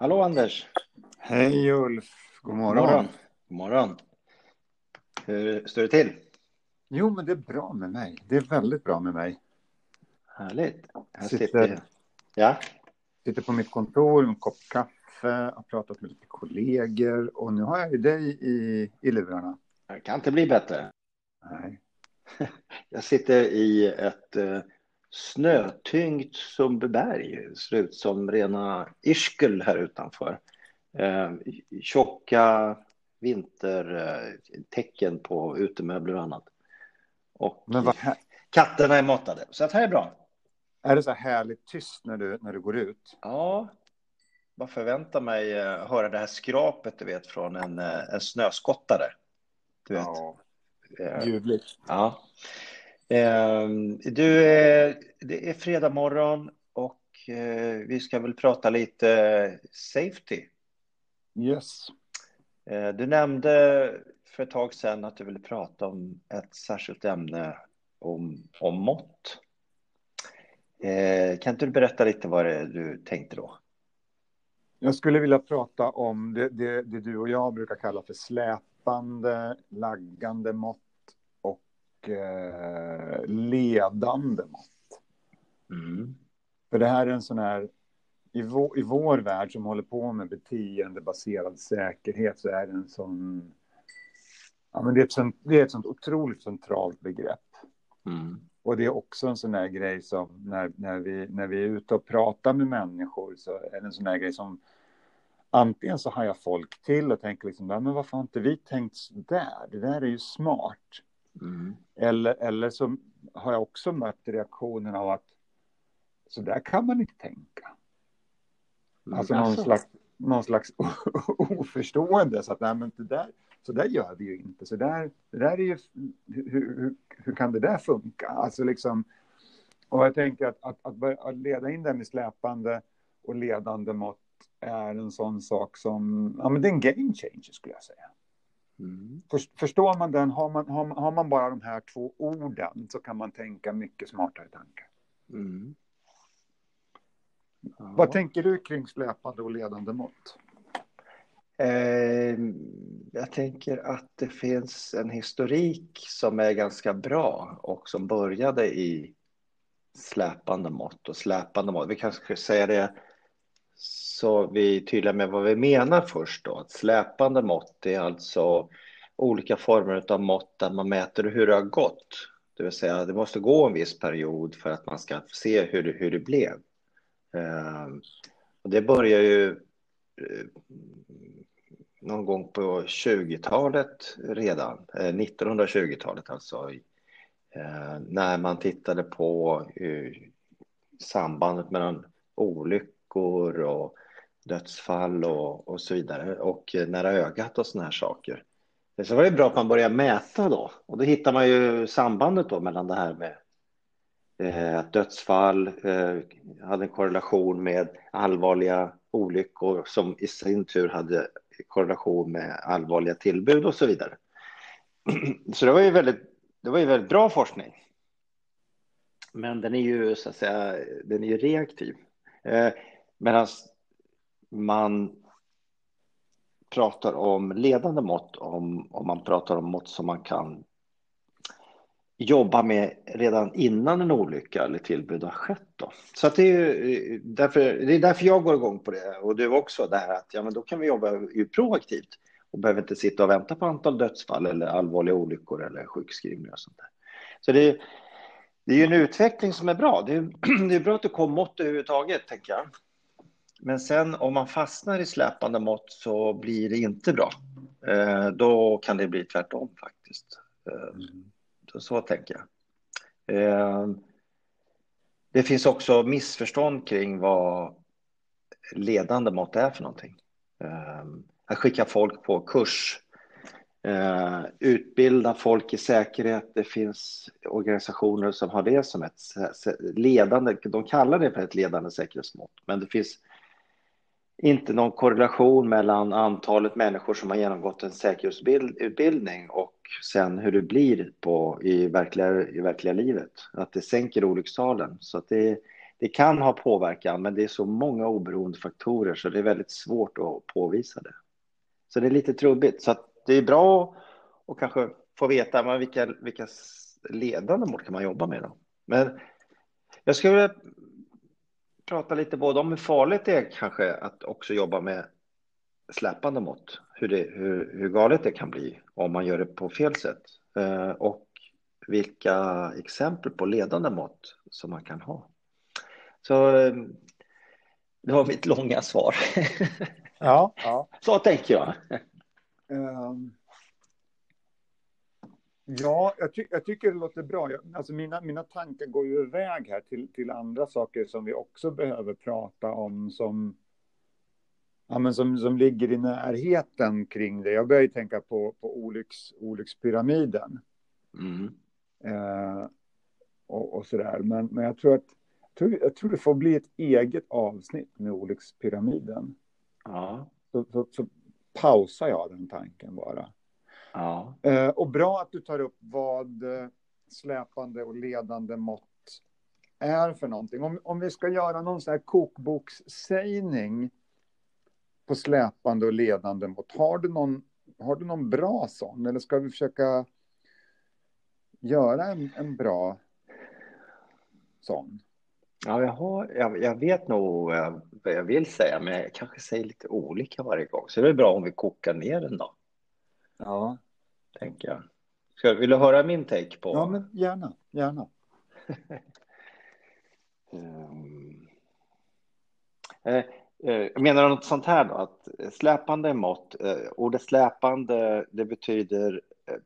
Hallå Anders! Hej Ulf! God morgon. morgon. God morgon. Hur står det till? Jo, men det är bra med mig. Det är väldigt bra med mig. Härligt. Här Sitter- sitter jag. Ja, Sitter på mitt kontor med en kopp kaffe, har pratat med lite kollegor och nu har jag ju dig i, i lurarna. det kan inte bli bättre. Nej. Jag sitter i ett eh, snötyngt Sundbyberg. Ser ut som rena Ischgl här utanför. Eh, tjocka vintertecken på utemöbler och annat. Och Men vad, katterna är matade, så att här är bra. är det så här härligt tyst när du, när du går ut? Ja, man förväntar mig eh, höra det här skrapet du vet från en, eh, en snöskottare. Du vet. Eh, Ljuvligt. Ja. Ehm, Du, eh, det är fredag morgon och eh, vi ska väl prata lite safety. Yes. Eh, Du nämnde för ett tag sedan att du ville prata om ett särskilt ämne om, om mått. Eh, Kan inte du berätta lite vad det är du tänkte då? Jag skulle vilja prata om det, det, det du och jag brukar kalla för släpande, laggande mått eh, ledande mått. Mm. För det här är en sån här, i vår, i vår värld som håller på med beteendebaserad säkerhet så är det en sån, ja men det är ett sånt, det är ett sånt otroligt centralt begrepp. Mm. Och det är också en sån här grej som när, när, vi, när vi är ute och pratar med människor så är det en sån här grej som antingen så har jag folk till och tänker liksom, "Ja, men varför har inte vi tänkt så där? Det där är ju smart. Mm. Eller, eller så har jag också mött reaktionen av att så där kan man inte tänka. Alltså någon Alltså. slags, någon slags oförstående. Så att nej, men det där, så där gör vi ju inte. Så där, det där är ju, hur, hur, hur kan det där funka? Alltså liksom, och jag tänker att, att, att, att leda in det med släpande och ledande mått är en sån sak som, ja men det är en game changer skulle jag säga. Mm. För- Förstår man den, har man, har, man- har man bara de här två orden så kan man tänka mycket smartare tankar. Mm. Ja. Vad tänker du kring släpande och ledande mått? Eh, jag tänker att det finns en historik som är ganska bra och som började i släpande mått och släpande mått. Vi kanske ska säga det så vi är tydliga med vad vi menar först då. Att släpande mått är alltså olika former av mått där man mäter hur det har gått. Det vill säga det måste gå en viss period för att man ska se hur det, hur det blev. Eh, och det börjar ju eh, någon gång på 20-talet redan, eh, 1920-talet alltså, eh, när man tittade på eh, sambandet mellan olyckor och dödsfall och, och så vidare och nära ögat och såna här saker. Så var det bra att man började mäta då och då hittar man ju sambandet då mellan det här med eh, att dödsfall eh, hade en korrelation med allvarliga olyckor som i sin tur hade korrelation med allvarliga tillbud och så vidare. Så det var ju väldigt, det var ju väldigt bra forskning. Men den är ju så att säga, den är ju reaktiv. Eh, Medan man pratar om ledande mått, om, om man pratar om mått som man kan jobba med redan innan en olycka eller tillbud har skett. Då. Så att det, är ju, eh, därför, det är därför jag går igång på det och du också, det här att ja, men då kan vi jobba ju proaktivt och behöver inte sitta och vänta på antal dödsfall eller allvarliga olyckor eller sjukskrivningar och sånt där. Så det, är- det är ju en utveckling som är bra. Det är, det är bra att det kom mått överhuvudtaget, tänker jag. Men sen om man fastnar i släpande mått så blir det inte bra. Eh, då kan det bli tvärtom faktiskt. Eh, så, så tänker jag. Eh, det finns också missförstånd kring vad ledande mått är för någonting. Eh, att skicka folk på kurs, eh, utbilda folk i säkerhet. Det finns organisationer som har det som ett ledande, de kallar det för ett ledande säkerhetsmått, men det finns inte någon korrelation mellan antalet människor som har genomgått en säkerhetsutbildning och sen hur det blir på, i, verkliga, i verkliga livet. Att det sänker olyckstalen. Så att det, det kan ha påverkan, men det är så många oberoende faktorer så det är väldigt svårt att påvisa det. Så det är lite trubbigt. Så det är bra att kanske få veta men vilka, vilka ledande mål kan man jobba med. Då. Men jag skulle prata lite både om hur farligt det är kanske att också jobba med släpande mått, hur, det, hur, hur galet det kan bli om man gör det på fel sätt eh, och vilka exempel på ledande mått som man kan ha. Så eh, det var mitt långa svar. Ja, ja. Så tänker jag. Um, ja, jag, ty jag, tycker det låter bra. Jag, alltså mina, mina tankar går ju iväg här till, till andra saker som vi också behöver prata om som, ja, men som, som ligger i närheten kring det. Jag börjar ju tänka på, på olycks, olyckspyramiden. Mm. Eh, och, och sådär. Men, men jag tror att tror, jag tror det får bli ett eget avsnitt med olyckspyramiden. Ja. Så, så, så pausar jag den tanken bara. Ja. Eh, och bra att du tar upp vad eh, släpande och ledande mått är för någonting. Om, om vi ska göra någon sån här kokbokssägning på släpande och ledande mått, har du någon, har du någon bra sån? Eller ska vi försöka göra en, en bra sån? Ja, jag, har, jag, jag vet nog vad jag vill säga, men jag kanske säger lite olika varje gång. Så det är bra om vi kokar ner den då. Ja. Tänker jag. Ska, vill du höra min take på? Ja, men gärna. Gärna. um, eh, jag menar något sånt här då, att släpande mått, eh, ordet släpande, det betyder eh,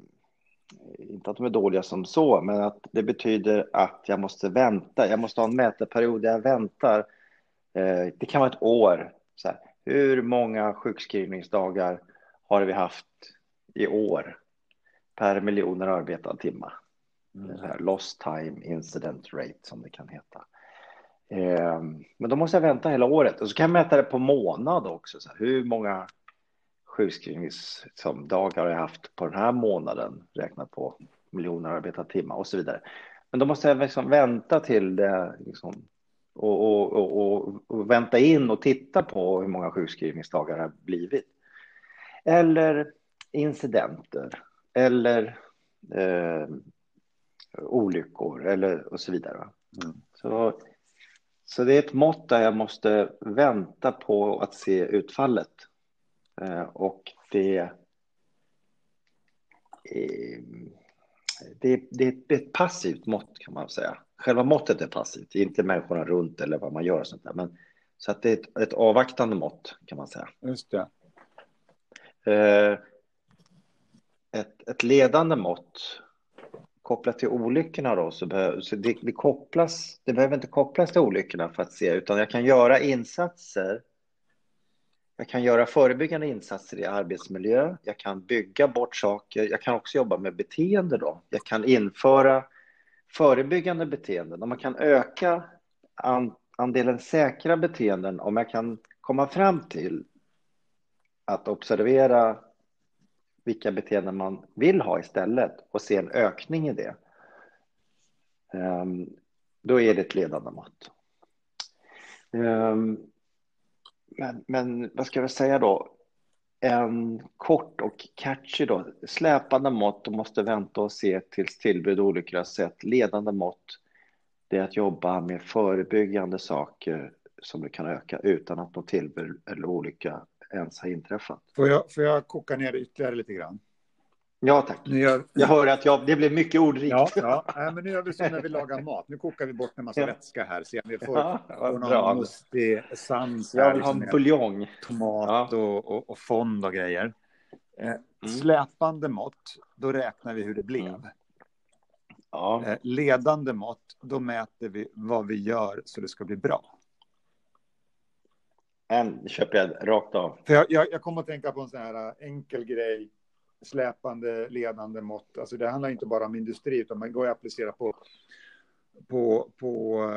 inte att de är dåliga som så, men att det betyder att jag måste vänta. Jag måste ha en mätarperiod där jag väntar. Eh, det kan vara ett år. Så här, hur många sjukskrivningsdagar har vi haft i år per miljoner arbetad timma? Mm. Här, lost time incident rate som det kan heta. Eh, men då måste jag vänta hela året och så kan jag mäta det på månad också. Så här, hur många sjukskrivningsdagar har jag haft på den här månaden räknat på miljoner arbetade timmar och så vidare. Men då måste jag liksom vänta till det liksom, och, och, och, och, vänta in och titta på hur många sjukskrivningsdagar det har blivit. Eller incidenter eller eh, olyckor eller och så vidare. Mm. Så, så det är ett mått där jag måste vänta på att se utfallet Eh, och det, det, det är ett passivt mått kan man säga. Själva måttet är passivt, det inte människorna runt eller vad man gör och sånt där. Men, så att det är ett, ett avvaktande mått kan man säga. Just det. Ett, ett ledande mått kopplat till olyckorna då, så, behöver, så det, det, kopplas, det behöver inte kopplas till olyckorna för att se, utan jag kan göra insatser jag kan göra förebyggande insatser i arbetsmiljö. Jag kan bygga bort saker. Jag kan också jobba med beteende. Då. Jag kan införa förebyggande beteenden. och man kan öka andelen säkra beteenden, om jag kan komma fram till att observera vilka beteenden man vill ha istället och se en ökning i det. Ehm, då är det ett ledande mått. Ehm, men, men vad ska jag säga då? En kort och catchy då, släpande mått och måste vänta och se tills tillbud och olyckor har sett. Ledande mått, det är att jobba med förebyggande saker som du kan öka utan att nå tillbud eller olycka ens har inträffat. Får jag, får jag koka ner det ytterligare lite grann? Ja, tack. Gör... Jag hör att jag, det blir mycket ordrikt. Ja, ja. Nej, men nu gör vi som när vi lagar mat. Nu kokar vi bort en massa ja. vätska här. Om vi får, ja, får någon mustig essens. Jag vill ha en liksom buljong. Tomat ja. och, och, och fond och grejer. Eh, mm. Släpande mått, då räknar vi hur det blev. Mm. Ja. Eh, ledande mått, då mäter vi vad vi gör så det ska bli bra. En köper jag rakt av. För jag, jag, jag kommer att tänka på en sån här eh, enkel grej släpande ledande mått. Alltså det handlar inte bara om industri, utan man går att applicera på, på, på,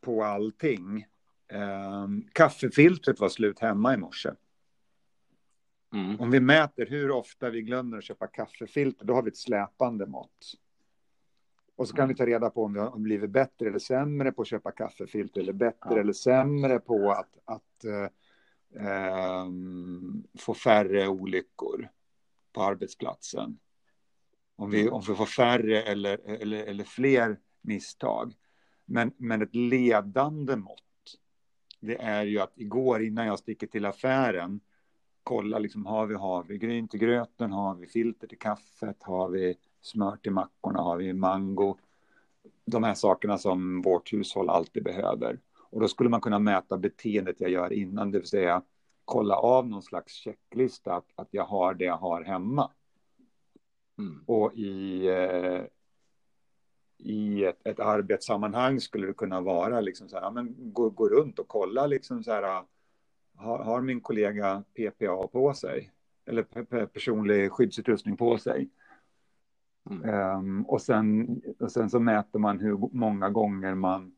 på allting. Um, kaffefiltret var slut hemma i morse. Mm. Om vi mäter hur ofta vi glömmer att köpa kaffefilter, då har vi ett släpande mått. Och så kan vi ta reda på om vi har blivit bättre eller sämre på att köpa kaffefilter eller bättre eller sämre på att, att eh, eh, få färre olyckor på arbetsplatsen. Om vi, om vi får färre eller, eller, eller fler misstag. Men, men ett ledande mått, det är ju att igår innan jag sticker till affären, kolla liksom, har vi havregryn till gröten, har vi filter till kaffet, har vi smör till mackorna, har vi mango. De här sakerna som vårt hushåll alltid behöver. Och då skulle man kunna mäta beteendet jag gör innan, det vill säga kolla av någon slags checklista att, att jag har det jag har hemma. Mm. Och i, eh, i ett, ett arbetssammanhang skulle det kunna vara liksom så här, ja, men gå, gå runt och kolla liksom så här, har, har min kollega PPA på sig? Eller pe- pe- personlig skyddsutrustning på sig? Mm. Ehm, och, sen, och sen så mäter man hur många gånger man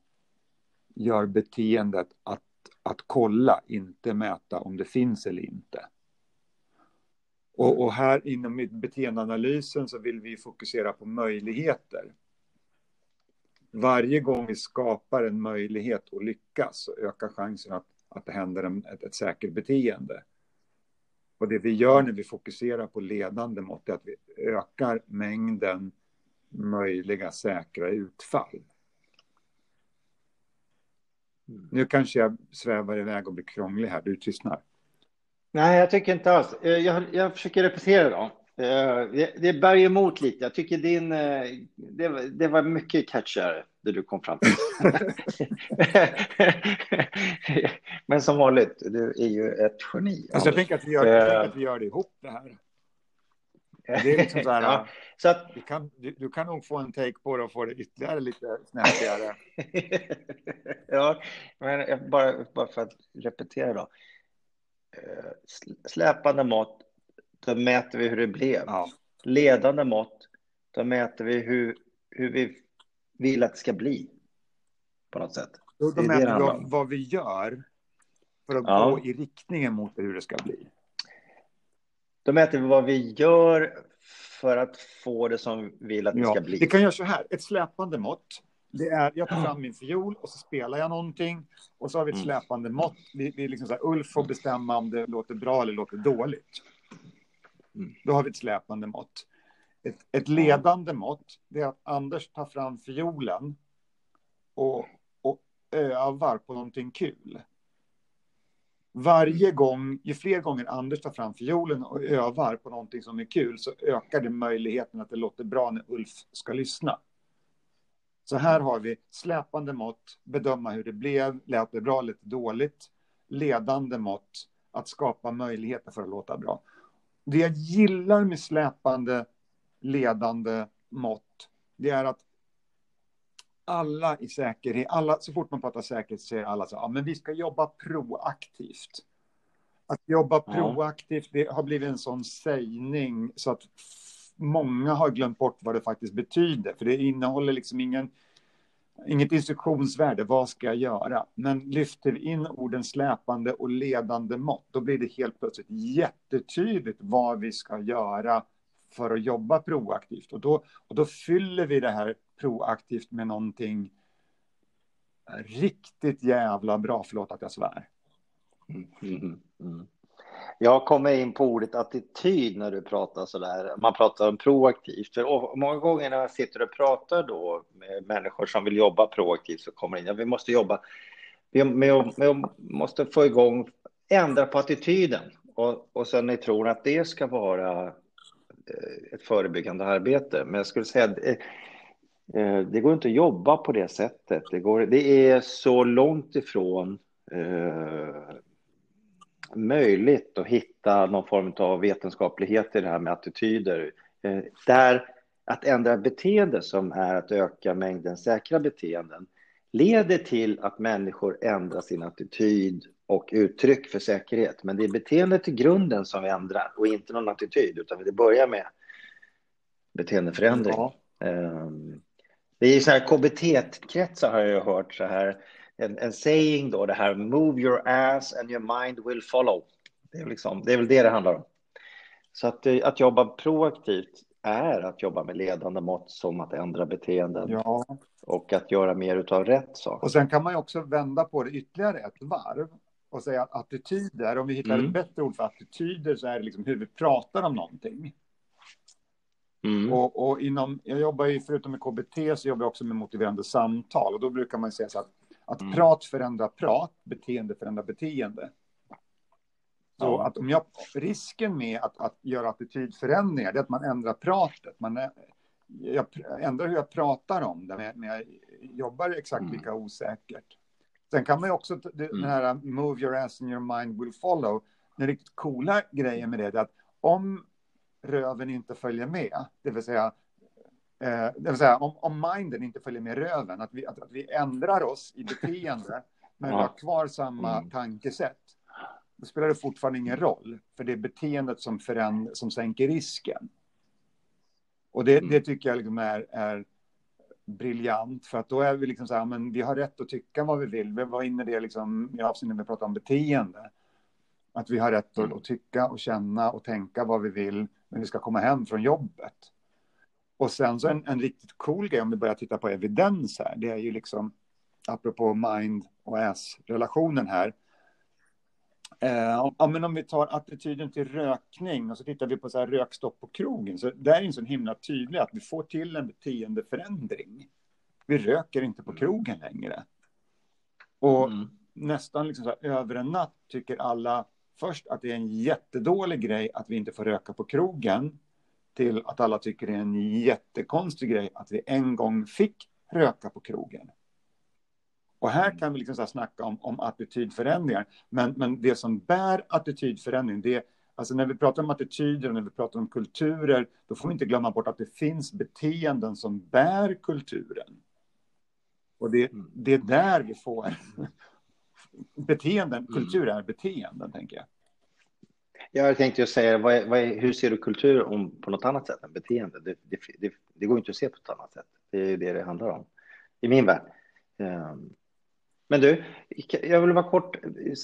gör beteendet att, att kolla, inte mäta om det finns eller inte. Och, och här inom beteendeanalysen så vill vi fokusera på möjligheter. Varje gång vi skapar en möjlighet att lyckas så ökar chansen att, att det händer en, ett, ett säkert beteende. Och det vi gör när vi fokuserar på ledande mått är att vi ökar mängden möjliga säkra utfall. Mm. Nu kanske jag svävar iväg och blir krånglig här, du tystnar. Nej, jag tycker inte alls. Eh, Jag, jag försöker repetera då. Eh, Det, det bär emot lite. Jag tycker din... eh, Det, var- det var mycket catchigare, det du kom fram till. Men som vanligt, du är ju ett geni. Alltså jag tänker att vi gör, jag Eh. att vi gör det ihop det här. Det är liksom så här, Ja, så att... du, kan, du, du kan nog få en take på det och få det ytterligare lite snäppigare. ja, men bara, bara för att repetera då. Eh, sl- Släpande mått, då mäter vi hur det blev. Ja. Ledande mått, då mäter vi hur, hur vi vill att det ska bli. På något sätt. Då, Det är det vad, vad vi gör för att Ja. gå i riktningen mot hur det ska bli. Då mäter vi vad vi gör för att få det som vi vill att det Ja, ska bli. vi kan göra så här, ett släpande mått. Det är, jag tar fram min fiol och så spelar jag någonting. Och så har vi ett Mm. släpande mått. Vi, vi liksom så här, Ulf får bestämma om det låter bra eller låter dåligt. Mm. Då har vi ett släpande mått. Ett, ett ledande mått, det är att Anders tar fram fiolen och, och övar på någonting kul. Varje gång, ju fler gånger Anders tar fram fiolen och övar på någonting som är kul så ökar det möjligheten att det låter bra när Ulf ska lyssna. Så här har vi släpande mått, bedöma hur det blev, lät det bra, lite dåligt. Ledande mått, att skapa möjligheter för att låta bra. Det jag gillar med släpande, ledande mått, det är att alla i säkerhet, alla, så fort man pratar säkerhet säger alla så ja, men vi ska jobba proaktivt. Att jobba proaktivt, det har blivit en sån sägning så att många har glömt bort vad det faktiskt betyder. För det innehåller liksom ingen, inget instruktionsvärde, vad ska jag göra? Men lyfter vi in orden släpande och ledande mått, då blir det helt plötsligt jättetydligt vad vi ska göra för att jobba proaktivt. Och då, och då fyller vi det här proaktivt med någonting riktigt jävla bra. Förlåt att jag svär. Mm, mm, mm. Jag kommer in på ordet attityd när du pratar så där. Man pratar om proaktivt. För många gånger när jag sitter och pratar då med människor som vill jobba proaktivt så kommer det in. Ja, vi måste jobba. Vi med, med, måste få igång, ändra på attityden. Och, och sen ni tror att det ska vara Eh, ett förebyggande arbete. Men jag skulle säga att eh, eh, det går inte att jobba på det sättet. Det, går, det är så långt ifrån eh, möjligt att hitta någon form av vetenskaplighet i det här med attityder. Eh, där att ändra beteende som är att öka mängden säkra beteenden leder till att människor ändrar sin attityd och uttryck för säkerhet. Men det är beteendet i grunden som vi ändrar och inte någon attityd, utan det börjar med beteendeförändring. Ja. Ehm, Det är så här KBT-kretsar har jag hört så här, en, en saying då, det här move your ass and your mind will follow. Det är, liksom, det är väl det det handlar om. Så att, eh, att jobba proaktivt är att jobba med ledande mått som att ändra beteenden Ja, och att göra mer utav rätt sak. och sen kan man ju också vända på det ytterligare ett varv och säga att attityder, om vi hittar Mm. ett bättre ord för attityder så är det liksom hur vi pratar om någonting. Mm. Och, och inom, jag jobbar ju, förutom med KBT, så jobbar jag också med motiverande samtal. Och då brukar man säga så att, att Mm. prat förändrar prat, beteende förändrar beteende. Så Ja. att om jag, risken med att, att göra attitydförändringar, det är att man ändrar pratet. Man är, jag ändrar hur jag pratar om det, men jag jobbar exakt Mm. lika osäkert. Sen kan man ju också, den Mm. här move your ass and your mind will follow, den riktigt coola grejen med det är att om röven inte följer med, det vill säga, eh, det vill säga om, om minden inte följer med röven, att vi, att, att vi ändrar oss i beteende, men Ja. har kvar samma Mm. tankesätt, då spelar det fortfarande ingen roll, för det är beteendet som, föränd- som sänker risken. Och det, Mm. det tycker jag liksom är, är briljant, för att då är vi liksom så här, men vi har rätt att tycka vad vi vill. Vi var inne i det liksom, i avsnittet när vi pratade om beteende. Att vi har rätt att, Mm. att tycka och känna och tänka vad vi vill när vi ska komma hem från jobbet. Och sen så en, en riktigt cool grej om vi börjar titta på evidens här, det är ju liksom, apropå mind och ass-relationen här. Eh, ja, men om vi tar attityden till rökning och så tittar vi på så här rökstopp på krogen, så där är en så himla tydlig att vi får till en beteendeförändring. Vi röker inte på krogen längre. Och Mm. nästan liksom så här, över en natt tycker alla först att det är en jättedålig grej att vi inte får röka på krogen till att alla tycker det är en jättekonstig grej att vi en gång fick röka på krogen. Och här kan vi liksom så snacka om, om attitydförändringar. Men, men det som bär attitydförändring, det är, alltså när vi pratar om attityder och när vi pratar om kulturer, då får vi inte glömma bort att det finns beteenden som bär kulturen. Och det, Mm. det är där vi får beteenden, Mm. kultur är beteenden, tänker jag. Jag tänkte ju säga, vad är, vad är, hur ser du kultur om på något annat sätt än beteende? Det, det, det, går inte att se på ett annat sätt. Det är det det handlar om, i min värld. Ehm, men du, jag vill bara kort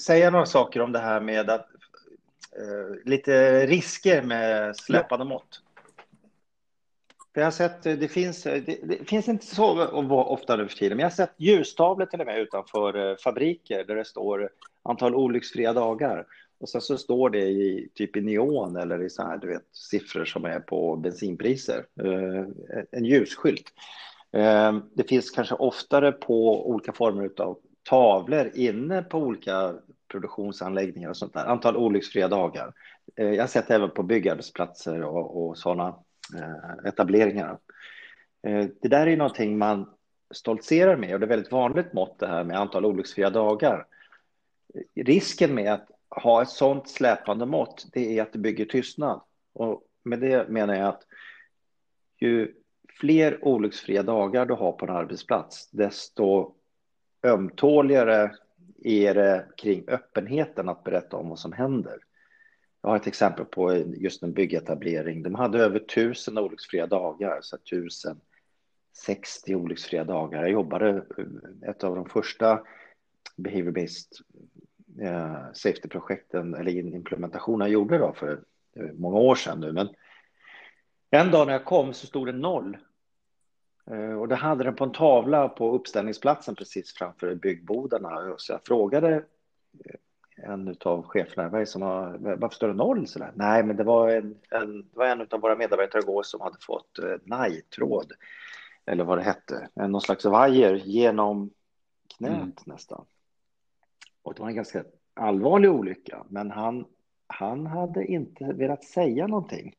säga några saker om det här med att eh, lite risker med släpande mått. För jag har sett, eh, det finns, eh, det, det finns inte så ofta nu för tiden, men jag har sett ljustavlor till och med utanför eh, fabriker där det står antal olycksfria dagar. Och sen så står det i typ i neon eller i så här, du vet, siffror som är på bensinpriser. Eh, en ljusskylt. Eh, det finns kanske oftare på olika former av tavlor inne på olika produktionsanläggningar och sånt där. Antal olycksfria dagar. Eh, jag har sett även på byggarbetsplatser och, och sådana eh, etableringar. Eh, det där är någonting man stoltserar med och det är väldigt vanligt mått det här med antal olycksfria dagar. Risken med att ha ett sådant släpande mått, det är att det bygger tystnad. Och med det menar jag att ju fler olycksfria dagar du har på en arbetsplats, desto ömtåligare är det kring öppenheten att berätta om vad som händer. Jag har ett exempel på just en byggetablering. De hade över tusen olycksfria dagar, så tusen 60 olycksfria dagar. Jag jobbade eh, ett av de första behavior-based eh, safety-projekten eller implementationen jag gjorde då för eh, många år sedan nu. Men en dag när jag kom så stod det noll. Eh, och det hade den på en tavla på uppställningsplatsen precis framför byggbodarna. Så jag frågade en av cheferna, vad som har, varför står det noll? Så där? Nej, men det var en, en, det var en av våra medarbetare igår som hade fått eh, najtråd, eller vad det hette, någon slags vajer genom knät mm. nästan. Och det var en ganska allvarlig olycka, men han, han hade inte velat säga någonting,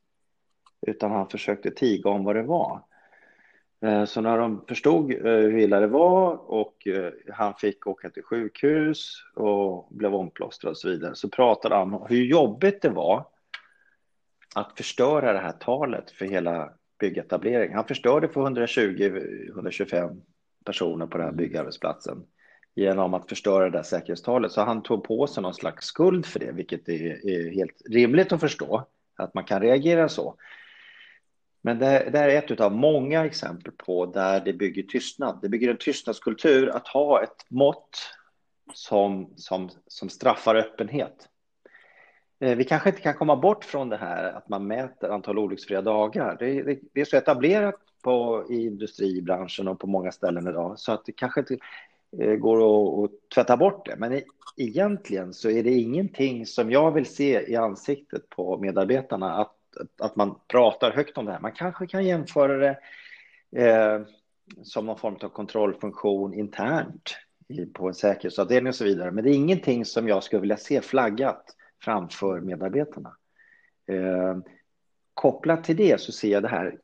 utan han försökte tiga om vad det var. Så när de förstod hur illa det var och han fick åka till sjukhus och blev omplåstrad och så vidare så pratade han om hur jobbigt det var att förstöra det här talet för hela byggetableringen. Han förstörde för 120-125 personer på den här byggarbetsplatsen genom att förstöra det där säkerhetstalet. Så han tog på sig någon slags skuld för det, vilket är, är helt rimligt att förstå, att man kan reagera så. Men det, det är ett av många exempel på där det bygger tystnad. Det bygger en tystnadskultur att ha ett mått som, som, som straffar öppenhet. Eh, vi kanske inte kan komma bort från det här att man mäter antal olycksfria dagar. Det, det, det är så etablerat på, i industribranschen och på många ställen idag så att det kanske inte eh, går att, att tvätta bort det. Men egentligen så är det ingenting som jag vill se i ansiktet på medarbetarna att, att man pratar högt om det här. Man kanske kan jämföra det eh, som någon form av kontrollfunktion internt på en säkerhetsavdelning och så vidare. Men det är ingenting som jag skulle vilja se flaggat framför medarbetarna. Eh, kopplat till det så ser jag det här,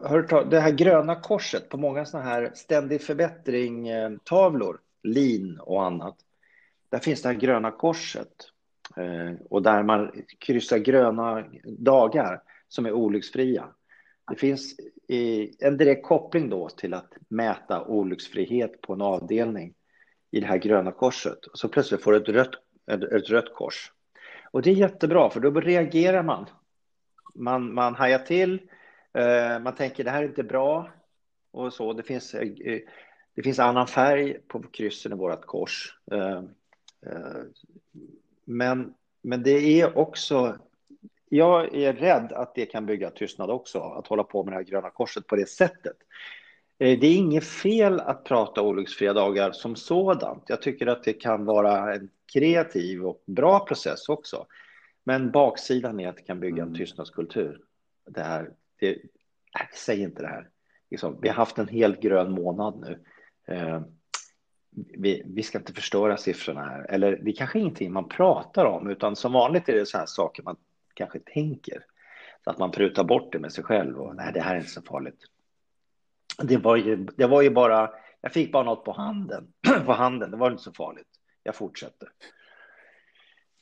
hör, det här gröna korset på många sådana här ständig förbättring-tavlor, eh, lin och annat. Där finns det här gröna korset Eh, och där man kryssar gröna dagar som är olycksfria. Det finns en direkt koppling då till att mäta olycksfrihet på en avdelning i det här gröna korset. Och så plötsligt får du ett rött, ett, ett rött kors. Och det är jättebra, för då reagerar man. Man, man hajar till, eh, man tänker det här är inte bra och så. Det finns, eh, det finns annan färg på kryssen i vårt kors. Eh, eh, Eh, men, men det är också jag är rädd att det kan bygga tystnad också, att hålla på med det här gröna korset på det sättet. Eh, det är inget fel att prata olycksfria dagar som sådant. Jag tycker att det kan vara en kreativ och bra process också. Men baksidan är att det kan bygga en mm. tystnadskultur. Det här, det, nej, säg inte det här. Liksom, vi har haft en helt grön månad nu. Vi, vi, ska inte förstöra siffrorna här. Eller det är kanske ingenting man pratar om, utan som vanligt är det så här saker man kanske tänker. Så att man prutar bort det med sig själv och nej, det här är inte så farligt. Det var ju, det var ju bara, jag fick bara något på handen, på handen, det var inte så farligt. Jag fortsätter.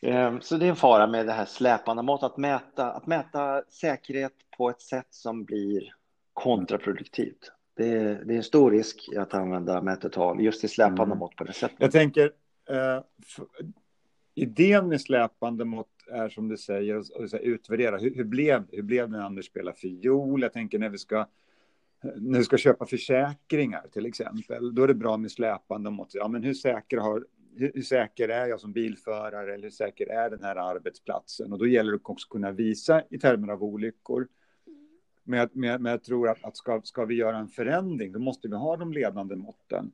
Ehm, så det är en fara med det här släpande mått, att mäta, att mäta säkerhet på ett sätt som blir kontraproduktivt. Det är, det är en stor risk att använda mätetal just i släpande mm. mått på det sättet. Jag tänker, eh, idén med släpande mått är som du säger, och, och, utvärdera. Hur, hur, blev, hur blev det när Anders spelade fiol? Jag tänker när vi ska när vi ska köpa försäkringar till exempel, då är det bra med släpande mått. Ja, men hur säker, har, hur, hur, säker är jag som bilförare eller hur säker är den här arbetsplatsen? Och då gäller det också att kunna visa i termer av olyckor. Men, men, men jag tror att, att ska, ska vi göra en förändring, då måste vi ha de ledande måtten.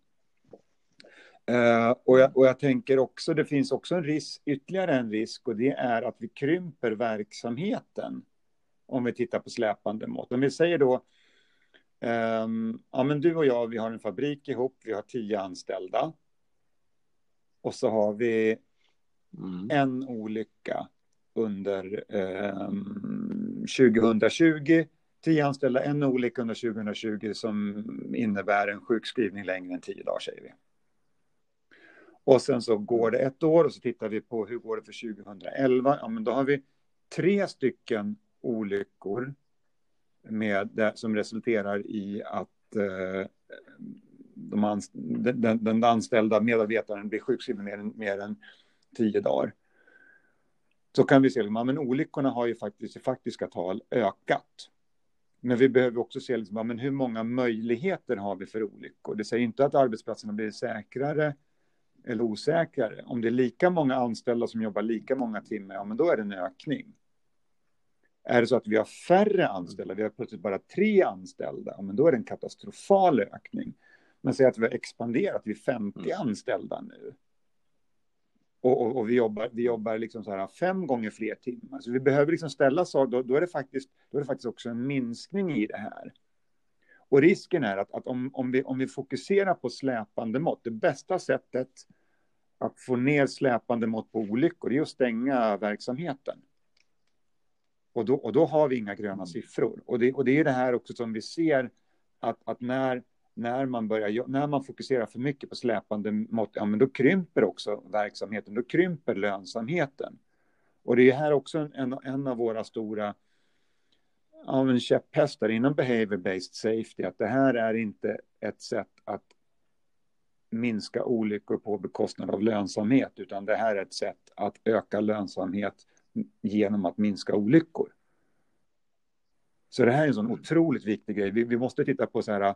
Uh, och, jag, och jag tänker också, det finns också en risk, ytterligare en risk, och det är att vi krymper verksamheten. Om vi tittar på släpande mått. Om vi säger då, um, ja men du och jag, vi har en fabrik ihop, vi har tio anställda. Och så har vi mm. en olycka under um, 2020, tio anställda, en olycka under 2020 som innebär en sjukskrivning längre än tio dagar, säger vi. Och sen så går det ett år och så tittar vi på hur går det för 2011. Ja, men då har vi tre stycken olyckor med det, som resulterar i att eh, de anst den, den, anställda medarbetaren blir sjukskriven mer än, mer än tio dagar. Så kan vi se, att men olyckorna har ju faktiskt i faktiska tal ökat. Men vi behöver också se liksom, men hur många möjligheter har vi för olyckor. Det säger inte att arbetsplatserna blir säkrare eller osäkrare. Om det är lika många anställda som jobbar lika många timmar, ja men då är det en ökning. Är det så att vi har färre anställda, vi har plötsligt bara tre anställda, ja men då är det en katastrofal ökning. Men säg att vi har expanderat, vi är 50 mm. anställda nu. Och, och, och, vi jobbar, vi jobbar liksom så här fem gånger fler timmar. Så vi behöver liksom ställa saker, då, då, är det faktiskt, då är det faktiskt också en minskning i det här. Och risken är att, att om, om, vi, om vi fokuserar på släpande mått, det bästa sättet att få ner släpande mått på olyckor är att stänga verksamheten. Och då, och då har vi inga gröna siffror. Och det, och det är det här också som vi ser att, att när, när, man börjar, när man fokuserar för mycket på släpande mått, ja, men då krymper också verksamheten, då krymper lönsamheten. Och det är här också en, en av våra stora ja, men käpphästar inom behavior-based safety att det här är inte ett sätt att minska olyckor på bekostnad av lönsamhet, utan det här är ett sätt att öka lönsamhet genom att minska olyckor. Så det här är en sån otroligt viktig grej. Vi, vi måste titta på så här,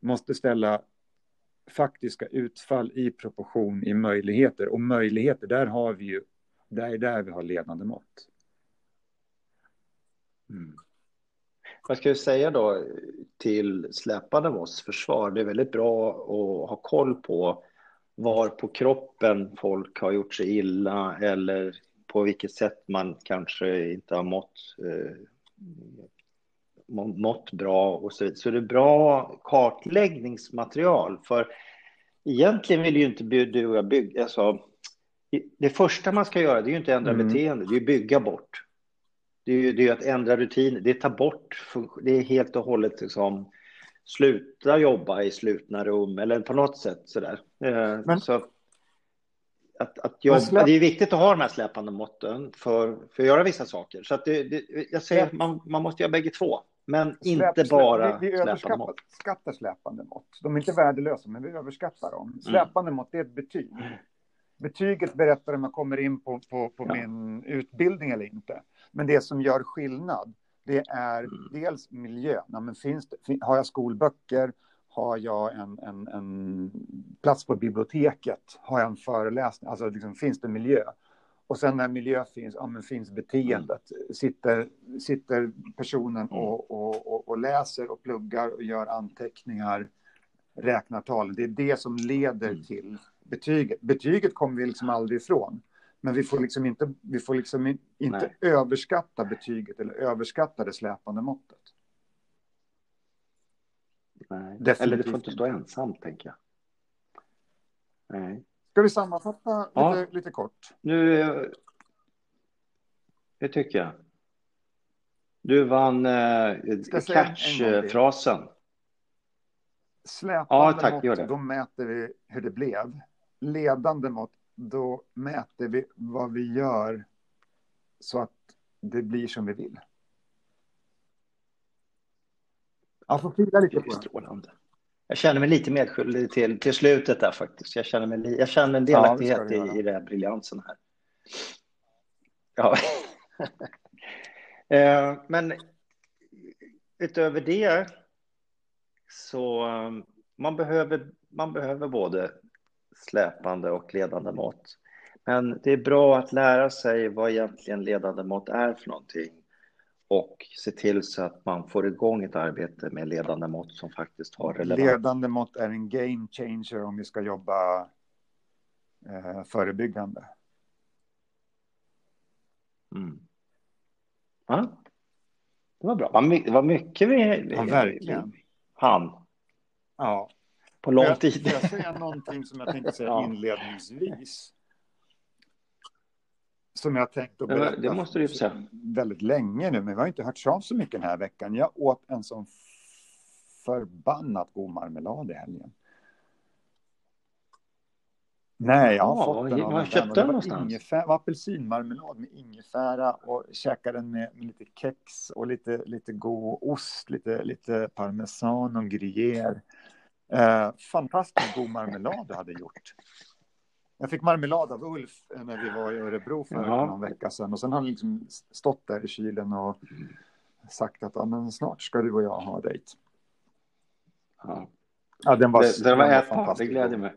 måste ställa faktiska utfall i proportion i möjligheter och möjligheter, där har vi ju Det är där vi har ledande mått. Mm. Vad ska vi säga då till släpande måtts försvar? Det är väldigt bra att ha koll på var på kroppen folk har gjort sig illa eller på vilket sätt man kanske inte har mått, eh, mått bra och så vidare. Så det är bra kartläggningsmaterial. För egentligen vill ju inte du och jag bygga... Alltså, det första man ska göra det är ju inte ändra mm. beteende, det är bygga bort. Det är det är att ändra rutiner, det är ta bort, det är helt och hållet liksom sluta jobba i slutna rum eller på något sätt sådär. Eh, Men, så att, att jobba. Det är viktigt att ha de här släpande måtten för, för att göra vissa saker. Så att det, det, jag säger att man, man måste göra bägge två. Men inte bara vi, vi överskattar släpande mått. De är inte värdelösa, men vi överskattar dem. Mm. Släpande mm. mått är ett betyg. Betyget berättar om jag kommer in på, på, på ja. min utbildning eller inte. Men det som gör skillnad, det är mm. dels miljön. Ja, men finns det, har jag skolböcker? Har jag en, en, en plats på biblioteket? Har jag en föreläsning? Alltså, liksom, finns det miljö? Och sen när miljö finns, ja, men finns beteendet. Sitter, sitter personen mm. och, och, och, och, läser och pluggar och gör anteckningar, räknar talen. Det är det som leder mm. till betyget. Betyget kommer vi liksom aldrig ifrån. Men vi får liksom inte, vi får liksom inte överskatta betyget eller överskatta det släpande måttet. Nej. Eller det får inte stå ensamt, tänker jag. Nej. Ska vi sammanfatta ja. lite, lite kort? Nu, det tycker jag. Du vann eh, catch-frasen. Släpande ja, tack, mått, då mäter vi hur det blev. Ledande mått, då mäter vi vad vi gör så att det blir som vi vill. Jag får fila lite på Strålande. Jag känner mig lite medskyldig till, till slutet där faktiskt. Jag känner, mig, jag känner en delaktighet ja, i, i den här briljansen här. Ja. Eh, men utöver det så man behöver, man behöver både släpande och ledande mått. Men det är bra att lära sig vad egentligen ledande mått är för någonting och se till så att man får igång ett arbete med ledande mått som faktiskt har relevans. Ledande mått är en game changer om vi ska jobba eh, förebyggande. Mm. Ja, det var bra. Det var mycket vi, ja, verkligen. han. Ja. På lång jag, tid. Jag säga någonting som jag tänkte säga ja. inledningsvis som jag tänkt att berätta det måste du säga. väldigt länge nu, men vi har inte hört av så mycket den här veckan. Jag åt en sån förbannat god marmelad i helgen. Nej, jag har ja, fått den av Var köpte den någonstans? Ingefär, apelsinmarmelad med ingefära och käkade den med, med, lite kex och lite, lite god ost, lite, lite parmesan och gruyère. Eh, fantastiskt god marmelad du hade gjort. Jag fick marmelad av Ulf när vi var i Örebro för ja. någon vecka sedan. Och sen har han liksom stått där i kylen och sagt att ja, men snart ska du och jag ha dejt. Ja. ja, den var, det, den var, ätbar, det gläder mig.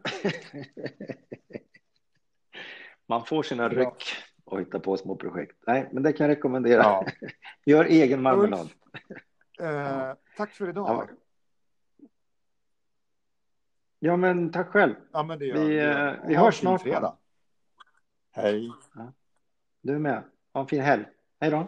Man får sina ryck och hitta på små projekt. Nej, men det kan jag rekommendera. Ja. Gör egen marmelad. Ulf, eh, tack för idag. Ja. Men tack själv. Ja, men det gör vi. Eh, vi, vi hörs snart. Fredag. Hej. Ja. Du med. Ha en fin helg. Hej då.